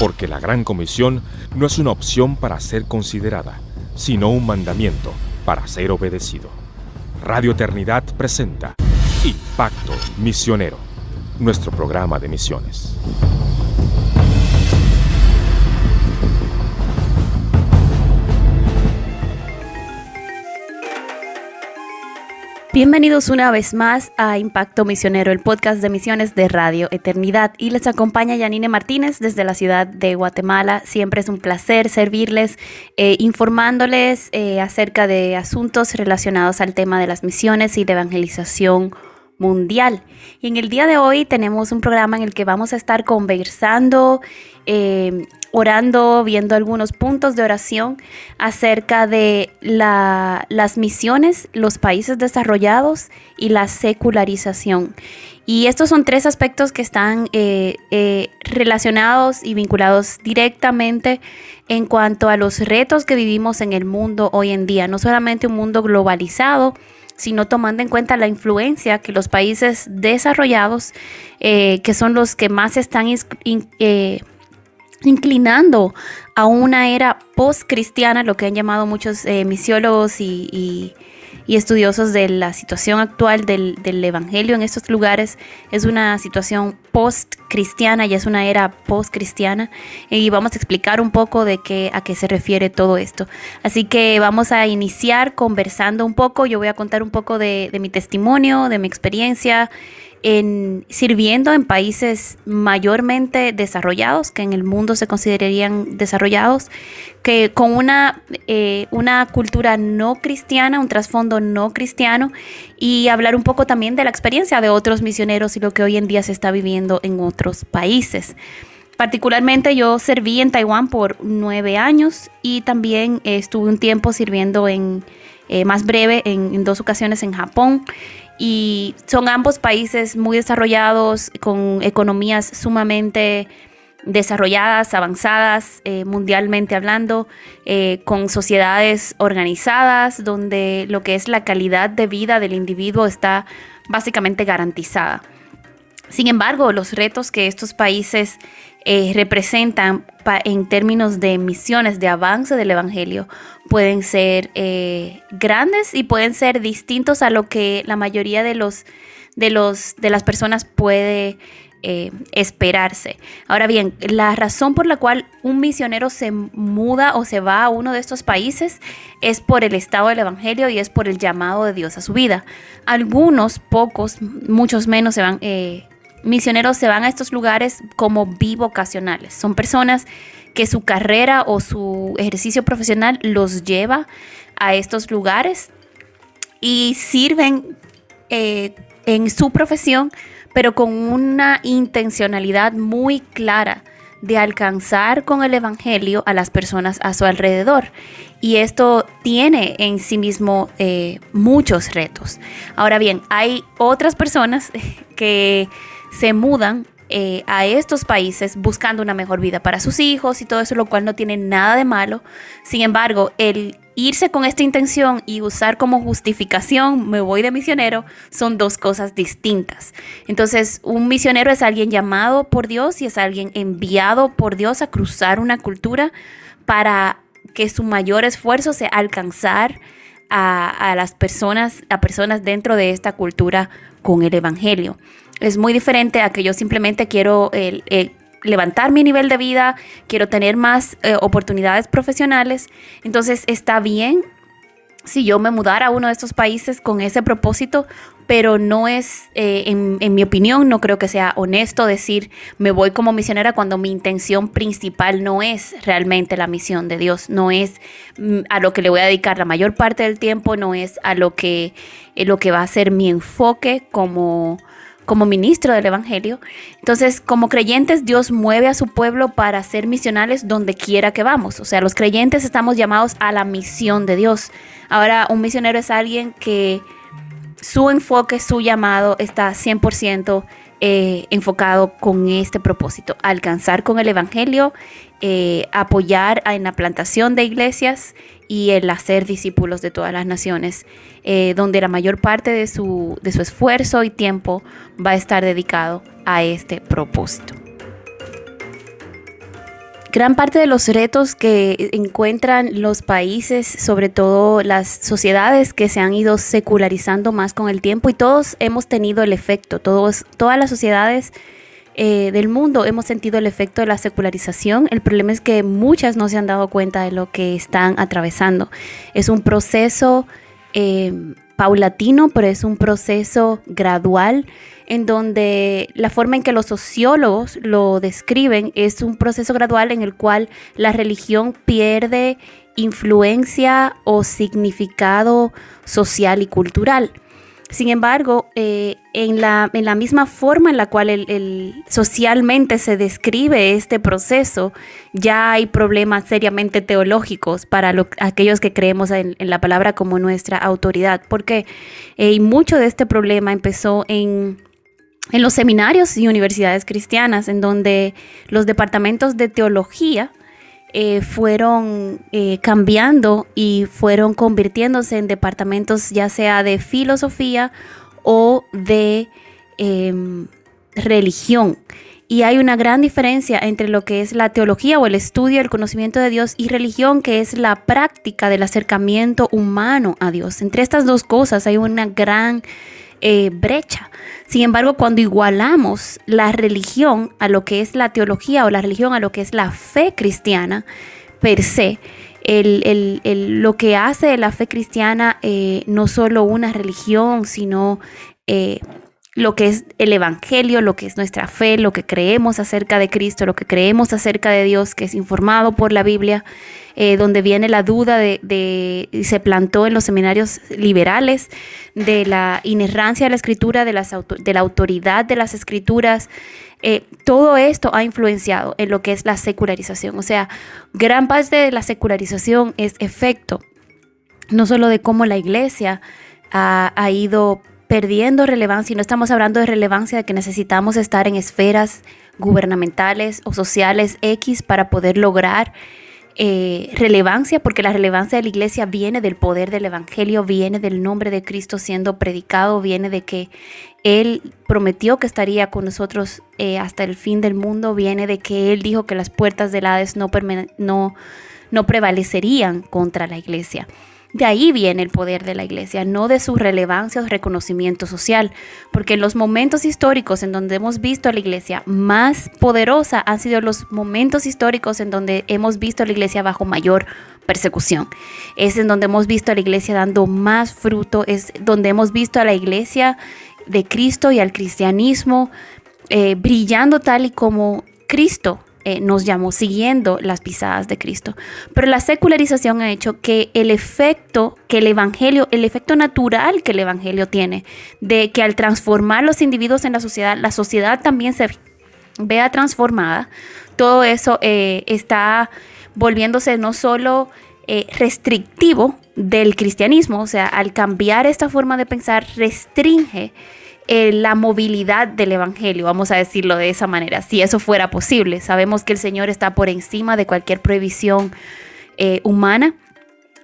porque la Gran Comisión no es una opción para ser considerada, sino un mandamiento para ser obedecido. Radio Eternidad presenta Impacto Misionero, nuestro programa de misiones. Bienvenidos una vez más a Impacto Misionero, el podcast de misiones de Radio Eternidad. Y les acompaña Yanine Martínez desde la ciudad de Guatemala. Siempre es un placer servirles, eh, informándoles eh, acerca de asuntos relacionados al tema de las misiones y de evangelización mundial. Y en el día de hoy tenemos un programa en el que vamos a estar conversando, eh, orando, viendo algunos puntos de oración acerca de las misiones, los países desarrollados y la secularización. Y estos son tres aspectos que están eh, eh, relacionados y vinculados directamente en cuanto a los retos que vivimos en el mundo hoy en día. No solamente un mundo globalizado, sino tomando en cuenta la influencia que los países desarrollados, eh, que son los que más están inclinando a una era post-cristiana, lo que han llamado muchos eh, misiólogos y y estudiosos de la situación actual del, Evangelio en estos lugares. Es una situación post-cristiana, ya es una era post-cristiana y vamos a explicar un poco de qué, a qué se refiere todo esto. Así que vamos a iniciar conversando un poco. Yo voy a contar un poco de, de mi testimonio, de mi experiencia en sirviendo en países mayormente desarrollados, que en el mundo se considerarían desarrollados, que con una, eh, una cultura no cristiana, un trasfondo no cristiano, y hablar un poco también de la experiencia de otros misioneros y lo que hoy en día se está viviendo en otros países. Particularmente yo serví en Taiwán por nueve años y también estuve un tiempo sirviendo en, eh, más breve, en dos ocasiones en Japón y son ambos países muy desarrollados, con economías sumamente desarrolladas, avanzadas, eh, mundialmente hablando, eh, con sociedades organizadas, donde lo que es la calidad de vida del individuo está básicamente garantizada. Sin embargo, los retos que estos países eh, representan en términos de misiones, de avance del Evangelio, pueden ser eh, grandes y pueden ser distintos a lo que la mayoría de, los, de, los, de las personas puede eh, esperarse. Ahora bien, la razón por la cual un misionero se muda o se va a uno de estos países es por el estado del Evangelio y es por el llamado de Dios a su vida. Algunos, pocos, muchos menos se van, misioneros se van a estos lugares como bivocacionales. Son personas que su carrera o su ejercicio profesional los lleva a estos lugares y sirven eh, en su profesión, pero con una intencionalidad muy clara de alcanzar con el Evangelio a las personas a su alrededor. Y esto tiene en sí mismo eh, muchos retos. Ahora bien, hay otras personas que se mudan eh, a estos países buscando una mejor vida para sus hijos y todo eso, lo cual no tiene nada de malo. Sin embargo, el irse con esta intención y usar como justificación me voy de misionero son dos cosas distintas. Entonces, un misionero es alguien llamado por Dios y es alguien enviado por Dios a cruzar una cultura para que su mayor esfuerzo sea alcanzar a, a las personas, a personas dentro de esta cultura con el Evangelio. Es muy diferente a que yo simplemente quiero levantar mi nivel de vida, quiero tener más eh, oportunidades profesionales. Entonces está bien si yo me mudara a uno de estos países con ese propósito, pero no es, eh, en, mi opinión, no creo que sea honesto decir me voy como misionera cuando mi intención principal no es realmente la misión de Dios, no es mm, a lo que le voy a dedicar la mayor parte del tiempo, no es a lo que, eh, lo que va a ser mi enfoque como como ministro del Evangelio. Entonces, como creyentes, Dios mueve a su pueblo para ser misionales donde quiera que vamos. O sea, los creyentes estamos llamados a la misión de Dios. Ahora, un misionero es alguien que su enfoque, su llamado está 100% eh, enfocado con este propósito, alcanzar con el Evangelio, eh, apoyar en la plantación de iglesias y el hacer discípulos de todas las naciones, eh, donde la mayor parte de su, de su esfuerzo y tiempo va a estar dedicado a este propósito. Gran parte de los retos que encuentran los países, sobre todo las sociedades que se han ido secularizando más con el tiempo y todos hemos tenido el efecto, todos, todas las sociedades eh, del mundo hemos sentido el efecto de la secularización. El problema es que muchas no se han dado cuenta de lo que están atravesando. Es un proceso eh, paulatino, pero es un proceso gradual en donde la forma en que los sociólogos lo describen es un proceso gradual en el cual la religión pierde influencia o significado social y cultural. Sin embargo, eh, en, la, en, la, misma forma en la cual el, socialmente se describe este proceso, ya hay problemas seriamente teológicos para aquellos que creemos en, la palabra como nuestra autoridad, porque eh, mucho de este problema empezó en en los seminarios y universidades cristianas, en donde los departamentos de teología eh, fueron eh, cambiando y fueron convirtiéndose en departamentos ya sea de filosofía o de em, religión. Y hay una gran diferencia entre lo que es la teología o el estudio, el conocimiento de Dios y religión, que es la práctica del acercamiento humano a Dios. Entre estas dos cosas hay una gran eh, brecha. Sin embargo, cuando igualamos la religión a lo que es la teología o la religión a lo que es la fe cristiana per se, lo que hace de la fe cristiana eh, no solo una religión, sino eh, lo que es el Evangelio, lo que es nuestra fe, lo que creemos acerca de Cristo, lo que creemos acerca de Dios, que es informado por la Biblia, eh, donde viene la duda de, se plantó en los seminarios liberales de la inerrancia de la escritura, de, las, de la autoridad de las escrituras. Eh, todo esto ha influenciado en lo que es la secularización. O sea, gran parte de la secularización es efecto no solo de cómo la iglesia ha, ha ido perdiendo relevancia y no estamos hablando de relevancia de que necesitamos estar en esferas gubernamentales o sociales X para poder lograr eh, relevancia, porque la relevancia de la iglesia viene del poder del Evangelio, viene del nombre de Cristo siendo predicado, viene de que Él prometió que estaría con nosotros eh, hasta el fin del mundo, viene de que Él dijo que las puertas del Hades no, prevalecerían contra la iglesia. De ahí viene el poder de la iglesia, no de su relevancia o reconocimiento social, porque los momentos históricos en donde hemos visto a la iglesia más poderosa han sido los momentos históricos en donde hemos visto a la iglesia bajo mayor persecución. Es en donde hemos visto a la iglesia dando más fruto, es donde hemos visto a la iglesia de Cristo y al cristianismo eh, brillando tal y como Cristo eh, nos llamó siguiendo las pisadas de Cristo. Pero la secularización ha hecho que el efecto que el Evangelio, el efecto natural que el Evangelio tiene, de que al transformar los individuos en la sociedad, la sociedad también se vea transformada, todo eso eh, está volviéndose no solo eh, restrictivo del cristianismo, o sea, al cambiar esta forma de pensar, restringe eh, la movilidad del Evangelio, vamos a decirlo de esa manera, si eso fuera posible. Sabemos que el Señor está por encima de cualquier prohibición eh, humana,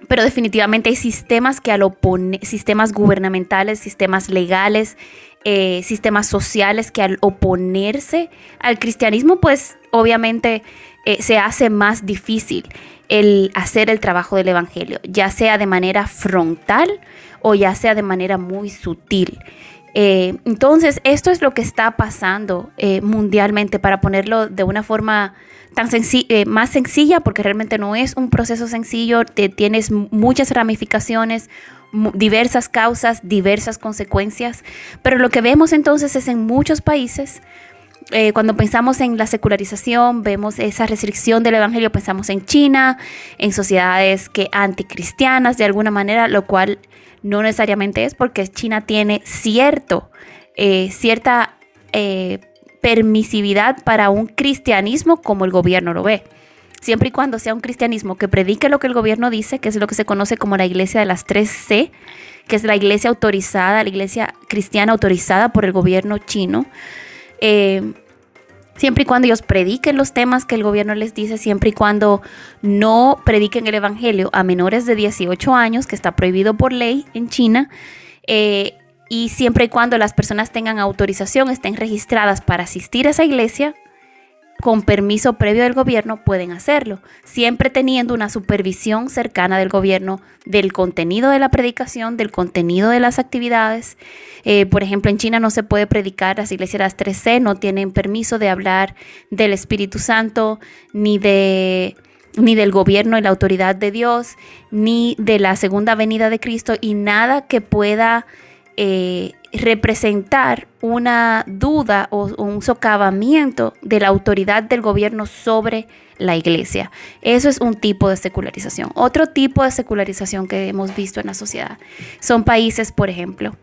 pero definitivamente hay sistemas que al oponer, sistemas gubernamentales, sistemas legales, eh, sistemas sociales que al oponerse al cristianismo, pues obviamente se hace más difícil el hacer el trabajo del Evangelio, ya sea de manera frontal o ya sea de manera muy sutil. Eh, entonces, esto es lo que está pasando eh, mundialmente, para ponerlo de una forma eh, más sencilla, porque realmente no es un proceso sencillo, te, tienes muchas ramificaciones, diversas causas, diversas consecuencias, pero lo que vemos entonces es en muchos países, cuando pensamos en la secularización, vemos esa restricción del Evangelio, pensamos en China, en sociedades que anticristianas de alguna manera, lo cual no necesariamente es porque China tiene cierto, eh, cierta eh, permisividad para un cristianismo como el gobierno lo ve. Siempre y cuando sea un cristianismo que predique lo que el gobierno dice, que es lo que se conoce como la iglesia de las tres C, que es la iglesia autorizada, la iglesia cristiana autorizada por el gobierno chino. Eh, siempre y cuando ellos prediquen los temas que el gobierno les dice, siempre y cuando no prediquen el Evangelio a menores de 18 años, que está prohibido por ley en China, eh, y siempre y cuando las personas tengan autorización, estén registradas para asistir a esa iglesia, con permiso previo del gobierno pueden hacerlo, siempre teniendo una supervisión cercana del gobierno del contenido de la predicación, del contenido de las actividades. Eh, por ejemplo, en China no se puede predicar, las iglesias las 3C no tienen permiso de hablar del Espíritu Santo, ni de ni del gobierno y la autoridad de Dios, ni de la segunda venida de Cristo y nada que pueda eh, representar una duda o un socavamiento de la autoridad del gobierno sobre la iglesia. Eso es un tipo de secularización. Otro tipo de secularización que hemos visto en la sociedad son países, por ejemplo,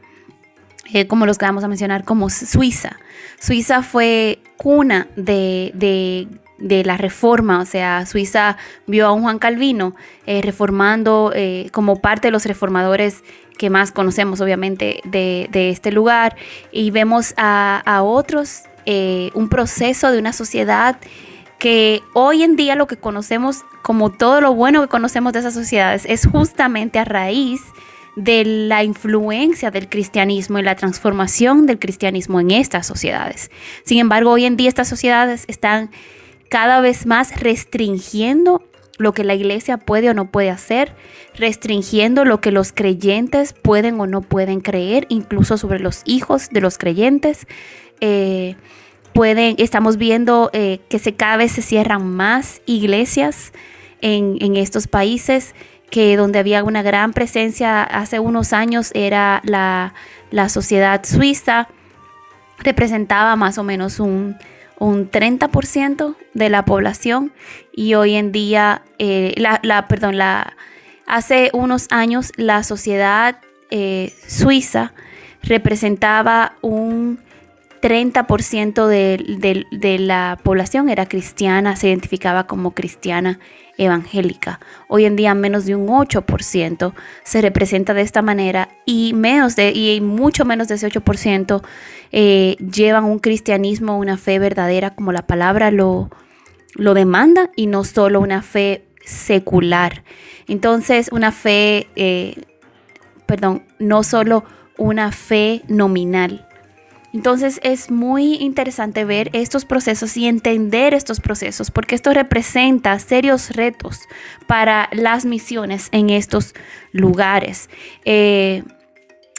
eh, como los que vamos a mencionar, como Suiza. Suiza fue cuna de, la reforma, o sea, Suiza vio a un Juan Calvino eh, reformando como parte de los reformadores que más conocemos obviamente de, este lugar y vemos a, otros, eh, un proceso de una sociedad que hoy en día lo que conocemos como todo lo bueno que conocemos de esas sociedades es justamente a raíz de la influencia del cristianismo y la transformación del cristianismo en estas sociedades. Sin embargo, hoy en día estas sociedades están cada vez más restringiendo lo que la iglesia puede o no puede hacer, restringiendo lo que los creyentes pueden o no pueden creer, incluso sobre los hijos de los creyentes. Eh, pueden, estamos viendo eh, que se, cada vez se cierran más iglesias en, estos países que donde había una gran presencia hace unos años era la, la sociedad suiza, representaba más o menos un un 30% de la población y hoy en día, eh, la, perdón, la, hace unos años la sociedad eh, suiza representaba un 30% de, de, la población era cristiana, se identificaba como cristiana evangélica. Hoy en día menos de un 8% se representa de esta manera y, menos de, y mucho menos de ese 8% eh, llevan un cristianismo, una fe verdadera como la palabra lo, lo demanda y no solo una fe secular. Entonces una fe, eh, perdón, no solo una fe nominal entonces es muy interesante ver estos procesos y entender estos procesos, porque esto representa serios retos para las misiones en estos lugares. Eh,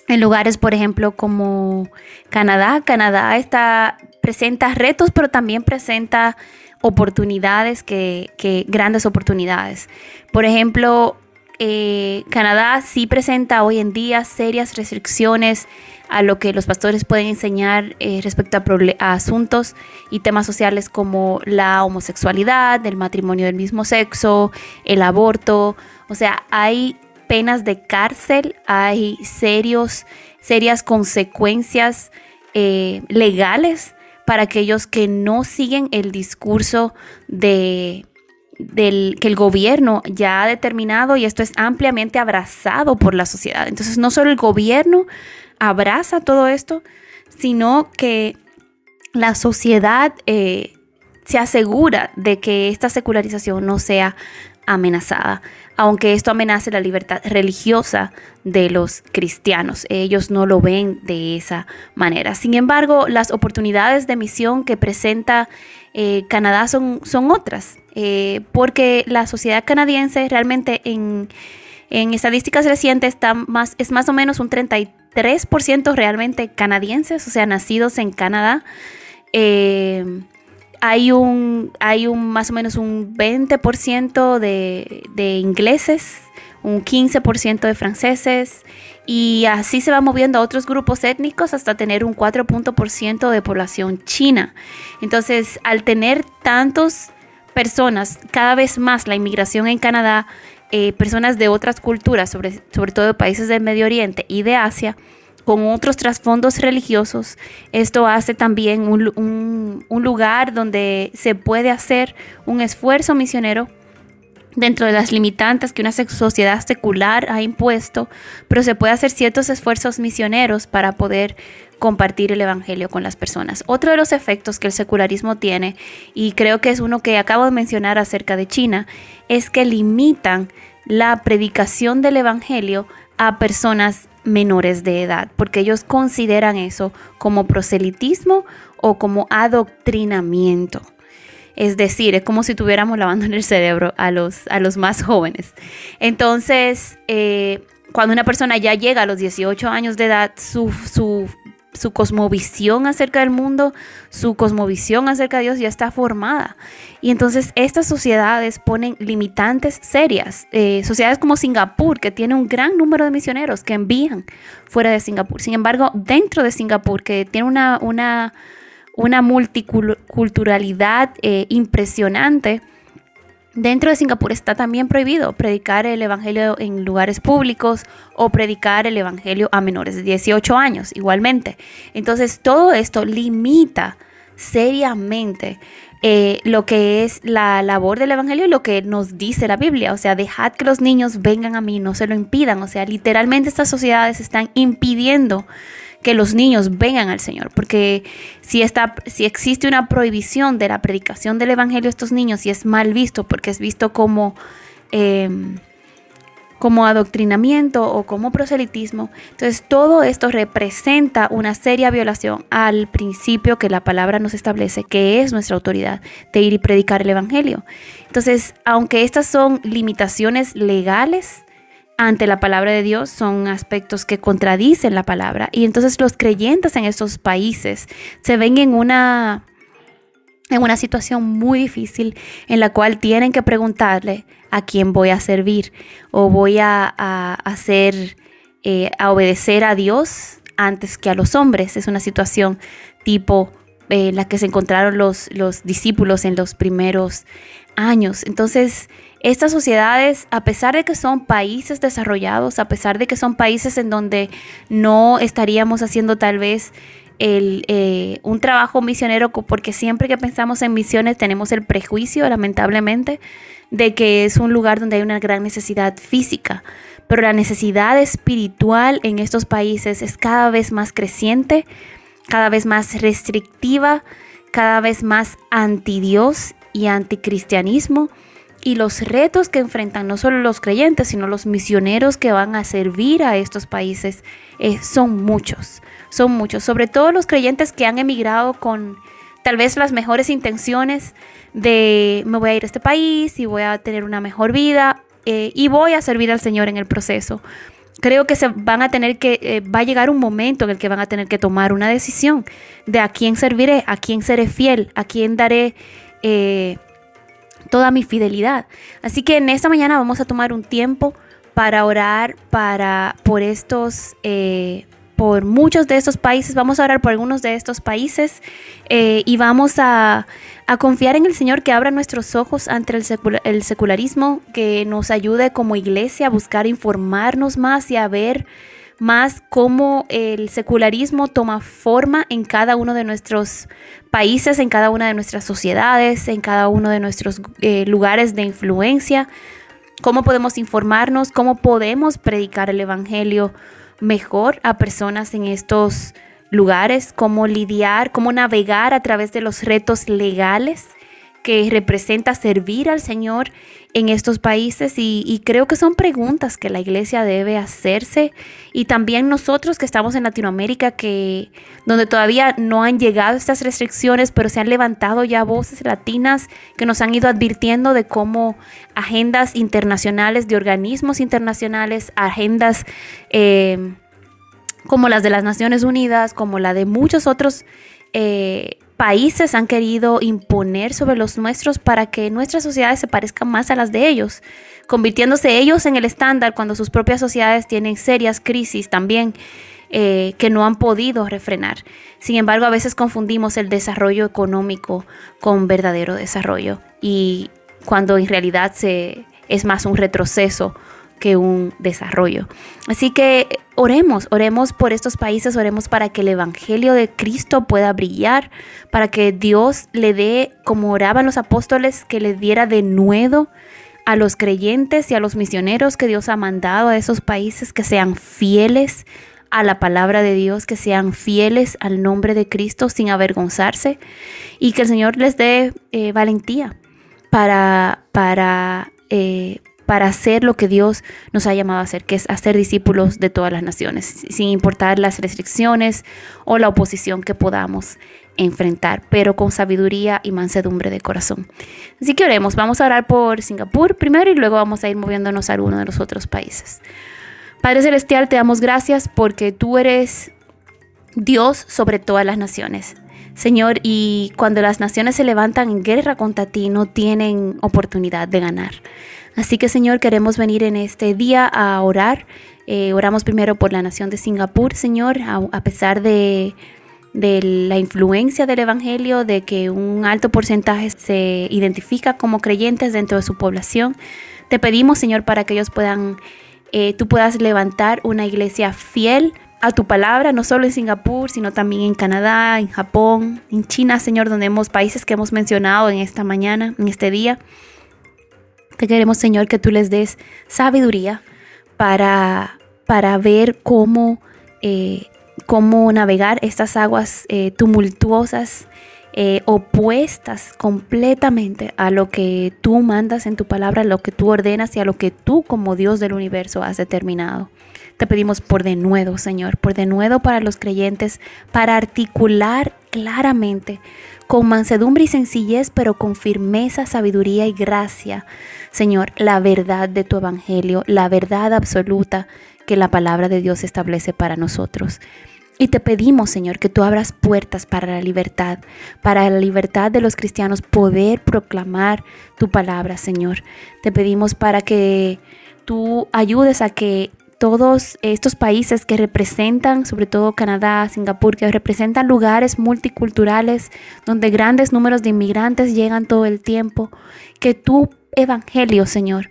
en lugares, por ejemplo, como Canadá, Canadá está, presenta retos, pero también presenta oportunidades, que, grandes oportunidades. Por ejemplo, eh, Canadá sí presenta hoy en día serias restricciones a lo que los pastores pueden enseñar eh, respecto a, asuntos y temas sociales como la homosexualidad, el matrimonio del mismo sexo, el aborto. O sea, hay penas de cárcel, hay serios, serias consecuencias eh, legales para aquellos que no siguen el discurso de, del, que el gobierno ya ha determinado y esto es ampliamente abrazado por la sociedad. Entonces, no solo el gobierno abraza todo esto, sino que la sociedad eh, se asegura de que esta secularización no sea amenazada, aunque esto amenace la libertad religiosa de los cristianos. Ellos no lo ven de esa manera. Sin embargo, las oportunidades de misión que presenta eh, Canadá son, son otras, eh, porque la sociedad canadiense realmente en, estadísticas recientes está más, es más o menos un 33 3% realmente canadienses, o sea, nacidos en Canadá. Eh, hay un, hay un más o menos un 20% de, de ingleses, un 15% de franceses y así se va moviendo a otros grupos étnicos hasta tener un 4% de población china. Entonces, al tener tantas personas, cada vez más la inmigración en Canadá eh, personas de otras culturas, sobre, sobre todo de países del Medio Oriente y de Asia, con otros trasfondos religiosos. Esto hace también un, un, lugar donde se puede hacer un esfuerzo misionero dentro de las limitantes que una sociedad secular ha impuesto, pero se puede hacer ciertos esfuerzos misioneros para poder compartir el Evangelio con las personas. Otro de los efectos que el secularismo tiene, y creo que es uno que acabo de mencionar acerca de China, es que limitan la predicación del Evangelio a personas menores de edad, porque ellos consideran eso como proselitismo o como adoctrinamiento. Es decir, es como si estuviéramos lavando en el cerebro a los, a los más jóvenes. Entonces, eh, cuando una persona ya llega a los 18 años de edad, su, su, su, cosmovisión acerca del mundo, su cosmovisión acerca de Dios ya está formada. Y entonces estas sociedades ponen limitantes serias. Eh, sociedades como Singapur, que tiene un gran número de misioneros que envían fuera de Singapur. Sin embargo, dentro de Singapur, que tiene una, una una multiculturalidad eh, impresionante. Dentro de Singapur está también prohibido predicar el Evangelio en lugares públicos o predicar el Evangelio a menores de 18 años, igualmente. Entonces, todo esto limita seriamente eh, lo que es la labor del Evangelio y lo que nos dice la Biblia. O sea, dejad que los niños vengan a mí, no se lo impidan. O sea, literalmente estas sociedades están impidiendo que los niños vengan al Señor, porque si, está, si existe una prohibición de la predicación del Evangelio a estos niños y es mal visto porque es visto como, em, como adoctrinamiento o como proselitismo, entonces todo esto representa una seria violación al principio que la palabra nos establece, que es nuestra autoridad de ir y predicar el Evangelio. Entonces, aunque estas son limitaciones legales, ante la palabra de Dios son aspectos que contradicen la palabra. Y entonces los creyentes en estos países se ven en una, en una situación muy difícil en la cual tienen que preguntarle a quién voy a servir o voy a, hacer, eh, a obedecer a Dios antes que a los hombres. Es una situación tipo eh, la que se encontraron los, los discípulos en los primeros años. Entonces, estas sociedades, a pesar de que son países desarrollados, a pesar de que son países en donde no estaríamos haciendo tal vez el, eh, un trabajo misionero, porque siempre que pensamos en misiones tenemos el prejuicio, lamentablemente, de que es un lugar donde hay una gran necesidad física. Pero la necesidad espiritual en estos países es cada vez más creciente, cada vez más restrictiva, cada vez más anti Dios y anticristianismo y los retos que enfrentan no solo los creyentes, sino los misioneros que van a servir a estos países eh, son muchos, son muchos, sobre todo los creyentes que han emigrado con tal vez las mejores intenciones de me voy a ir a este país y voy a tener una mejor vida eh, y voy a servir al Señor en el proceso. Creo que se van a tener que, eh, va a llegar un momento en el que van a tener que tomar una decisión de a quién serviré, a quién seré fiel, a quién daré toda mi fidelidad. Así que en esta mañana vamos a tomar un tiempo para orar para, por estos, eh, por muchos de estos países. Vamos a orar por algunos de estos países eh, y vamos a, confiar en el Señor que abra nuestros ojos ante el, el secularismo, que nos ayude como iglesia a buscar informarnos más y a ver más cómo el secularismo toma forma en cada uno de nuestros países, en cada una de nuestras sociedades, en cada uno de nuestros eh, lugares de influencia, cómo podemos informarnos, cómo podemos predicar el Evangelio mejor a personas en estos lugares, cómo lidiar, cómo navegar a través de los retos legales que representa servir al Señor en estos países y, creo que son preguntas que la iglesia debe hacerse. Y también nosotros que estamos en Latinoamérica que donde todavía no han llegado estas restricciones pero se han levantado ya voces latinas que nos han ido advirtiendo de cómo agendas internacionales de organismos internacionales agendas eh, como las de las Naciones Unidas como la de muchos otros eh, países han querido imponer sobre los nuestros para que nuestras sociedades se parezcan más a las de ellos, convirtiéndose ellos en el estándar cuando sus propias sociedades tienen serias crisis también eh, que no han podido refrenar. Sin embargo, a veces confundimos el desarrollo económico con verdadero desarrollo y cuando en realidad se, es más un retroceso que un desarrollo. Así que oremos, oremos por estos países, oremos para que el Evangelio de Cristo pueda brillar, para que Dios le dé, como oraban los apóstoles, que le diera de nuevo a los creyentes y a los misioneros que Dios ha mandado a esos países, que sean fieles a la palabra de Dios, que sean fieles al nombre de Cristo sin avergonzarse y que el Señor les dé eh, valentía para, para eh, para hacer lo que Dios nos ha llamado a hacer, que es hacer discípulos de todas las naciones, sin importar las restricciones o la oposición que podamos enfrentar, pero con sabiduría y mansedumbre de corazón. Así que oremos, vamos a orar por Singapur primero y luego vamos a ir moviéndonos a alguno de los otros países. Padre Celestial, te damos gracias porque tú eres Dios sobre todas las naciones. Señor, y cuando las naciones se levantan en guerra contra ti, no tienen oportunidad de ganar. Así que, Señor, queremos venir en este día a orar. Eh, oramos primero por la nación de Singapur, Señor, a, pesar de, de la influencia del Evangelio, de que un alto porcentaje se identifica como creyentes dentro de su población. Te pedimos, Señor, para que ellos puedan, eh, tú puedas levantar una iglesia fiel a tu palabra, no solo en Singapur, sino también en Canadá, en Japón, en China, Señor, donde hemos países que hemos mencionado en esta mañana, en este día. Te queremos, Señor, que tú les des sabiduría para, para ver cómo, eh, cómo navegar estas aguas eh, tumultuosas, eh, opuestas completamente a lo que tú mandas en tu palabra, a lo que tú ordenas y a lo que tú como Dios del universo has determinado. Te pedimos por de nuevo, Señor, por de nuevo para los creyentes, para articular claramente, con mansedumbre y sencillez, pero con firmeza, sabiduría y gracia, Señor, la verdad de tu evangelio, la verdad absoluta que la palabra de Dios establece para nosotros. Y te pedimos, Señor, que tú abras puertas para la libertad, para la libertad de los cristianos poder proclamar tu palabra, Señor. Te pedimos para que tú ayudes a que todos estos países que representan, sobre todo Canadá, Singapur, que representan lugares multiculturales donde grandes números de inmigrantes llegan todo el tiempo, que tu evangelio, Señor,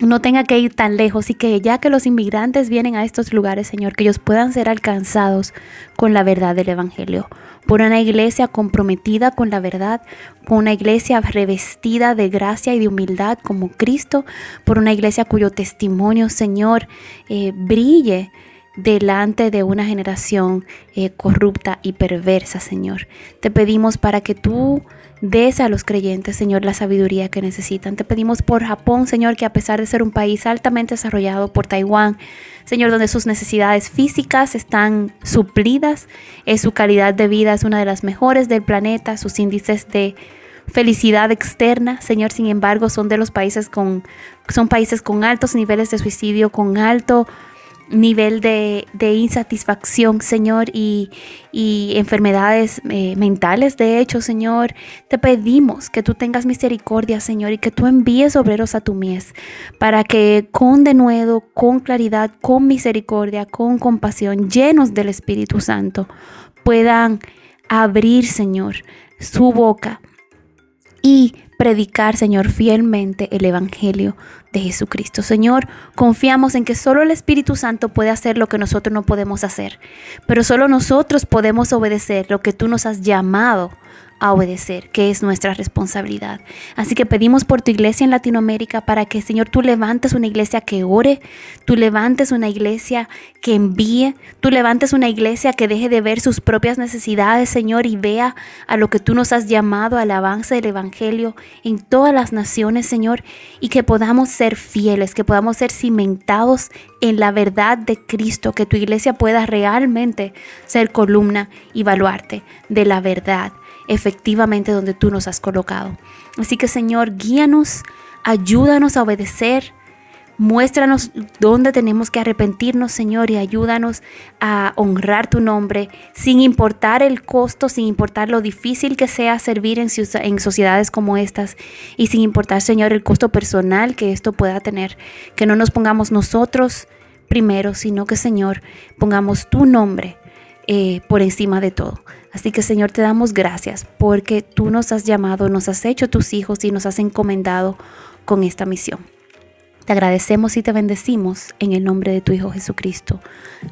no tenga que ir tan lejos y que ya que los inmigrantes vienen a estos lugares, Señor, que ellos puedan ser alcanzados con la verdad del Evangelio. Por una iglesia comprometida con la verdad, por una iglesia revestida de gracia y de humildad como Cristo, por una iglesia cuyo testimonio, Señor, eh, brille delante de una generación eh, corrupta y perversa, Señor. Te pedimos para que tú des a los creyentes, Señor, la sabiduría que necesitan. Te pedimos por Japón, Señor, que a pesar de ser un país altamente desarrollado, por Taiwán, Señor, donde sus necesidades físicas están suplidas, eh, su calidad de vida es una de las mejores del planeta, sus índices de felicidad externa, Señor, sin embargo, son de los países con, son países con altos niveles de suicidio, con alto nivel de, insatisfacción, Señor, y, enfermedades eh, mentales, de hecho, Señor, te pedimos que tú tengas misericordia, Señor, y que tú envíes obreros a tu mies, para que con denuedo, con claridad, con misericordia, con compasión, llenos del Espíritu Santo, puedan abrir, Señor, su boca y predicar, Señor, fielmente el Evangelio de Jesucristo. Señor, confiamos en que solo el Espíritu Santo puede hacer lo que nosotros no podemos hacer, pero solo nosotros podemos obedecer lo que tú nos has llamado a obedecer, que es nuestra responsabilidad. Así que pedimos por tu iglesia en Latinoamérica para que, Señor, tú levantes una iglesia que ore, tú levantes una iglesia que envíe, tú levantes una iglesia que deje de ver sus propias necesidades, Señor, y vea a lo que tú nos has llamado al avance del Evangelio en todas las naciones, Señor, y que podamos ser fieles, que podamos ser cimentados en la verdad de Cristo, que tu iglesia pueda realmente ser columna y baluarte de la verdad efectivamente donde tú nos has colocado. Así que Señor, guíanos, ayúdanos a obedecer. Muéstranos dónde tenemos que arrepentirnos, Señor, y ayúdanos a honrar tu nombre, sin importar el costo, sin importar lo difícil que sea servir en, sociedades como estas, y sin importar, Señor, el costo personal que esto pueda tener. Que no nos pongamos nosotros primero, sino que, Señor, pongamos tu nombre eh, por encima de todo. Así que Señor, te damos gracias porque tú nos has llamado, nos has hecho tus hijos y nos has encomendado con esta misión. Te agradecemos y te bendecimos en el nombre de tu Hijo Jesucristo.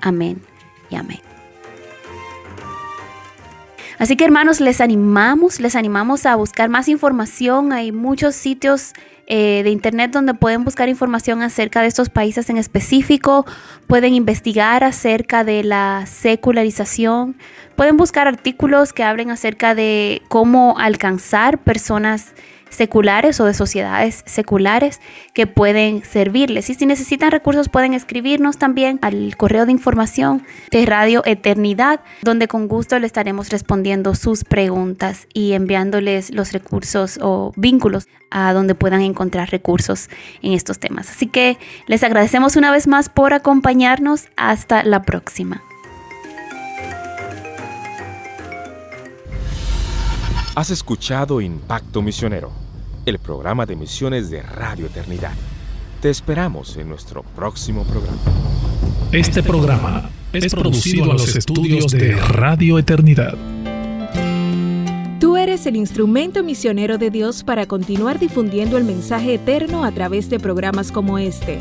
Amén y amén. Así que hermanos, les animamos, les animamos a buscar más información. Hay muchos sitios eh, de internet donde pueden buscar información acerca de estos países en específico, pueden investigar acerca de la secularización, pueden buscar artículos que hablen acerca de cómo alcanzar personas seculares o de sociedades seculares que pueden servirles. Y si necesitan recursos pueden escribirnos también al correo de información de Radio Eternidad, donde con gusto le estaremos respondiendo sus preguntas y enviándoles los recursos o vínculos a donde puedan encontrar recursos en estos temas. Así que les agradecemos una vez más por acompañarnos. Hasta la próxima. Has escuchado Impacto Misionero, el programa de misiones de Radio Eternidad. Te esperamos en nuestro próximo programa. Este programa es producido en los estudios de Radio Eternidad. Tú eres el instrumento misionero de Dios para continuar difundiendo el mensaje eterno a través de programas como este.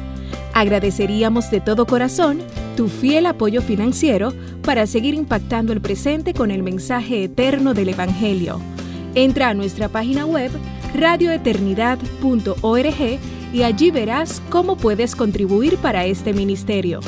Agradeceríamos de todo corazón tu fiel apoyo financiero para seguir impactando el presente con el mensaje eterno del Evangelio. Entra a nuestra página web radioeternidad.org y allí verás cómo puedes contribuir para este ministerio.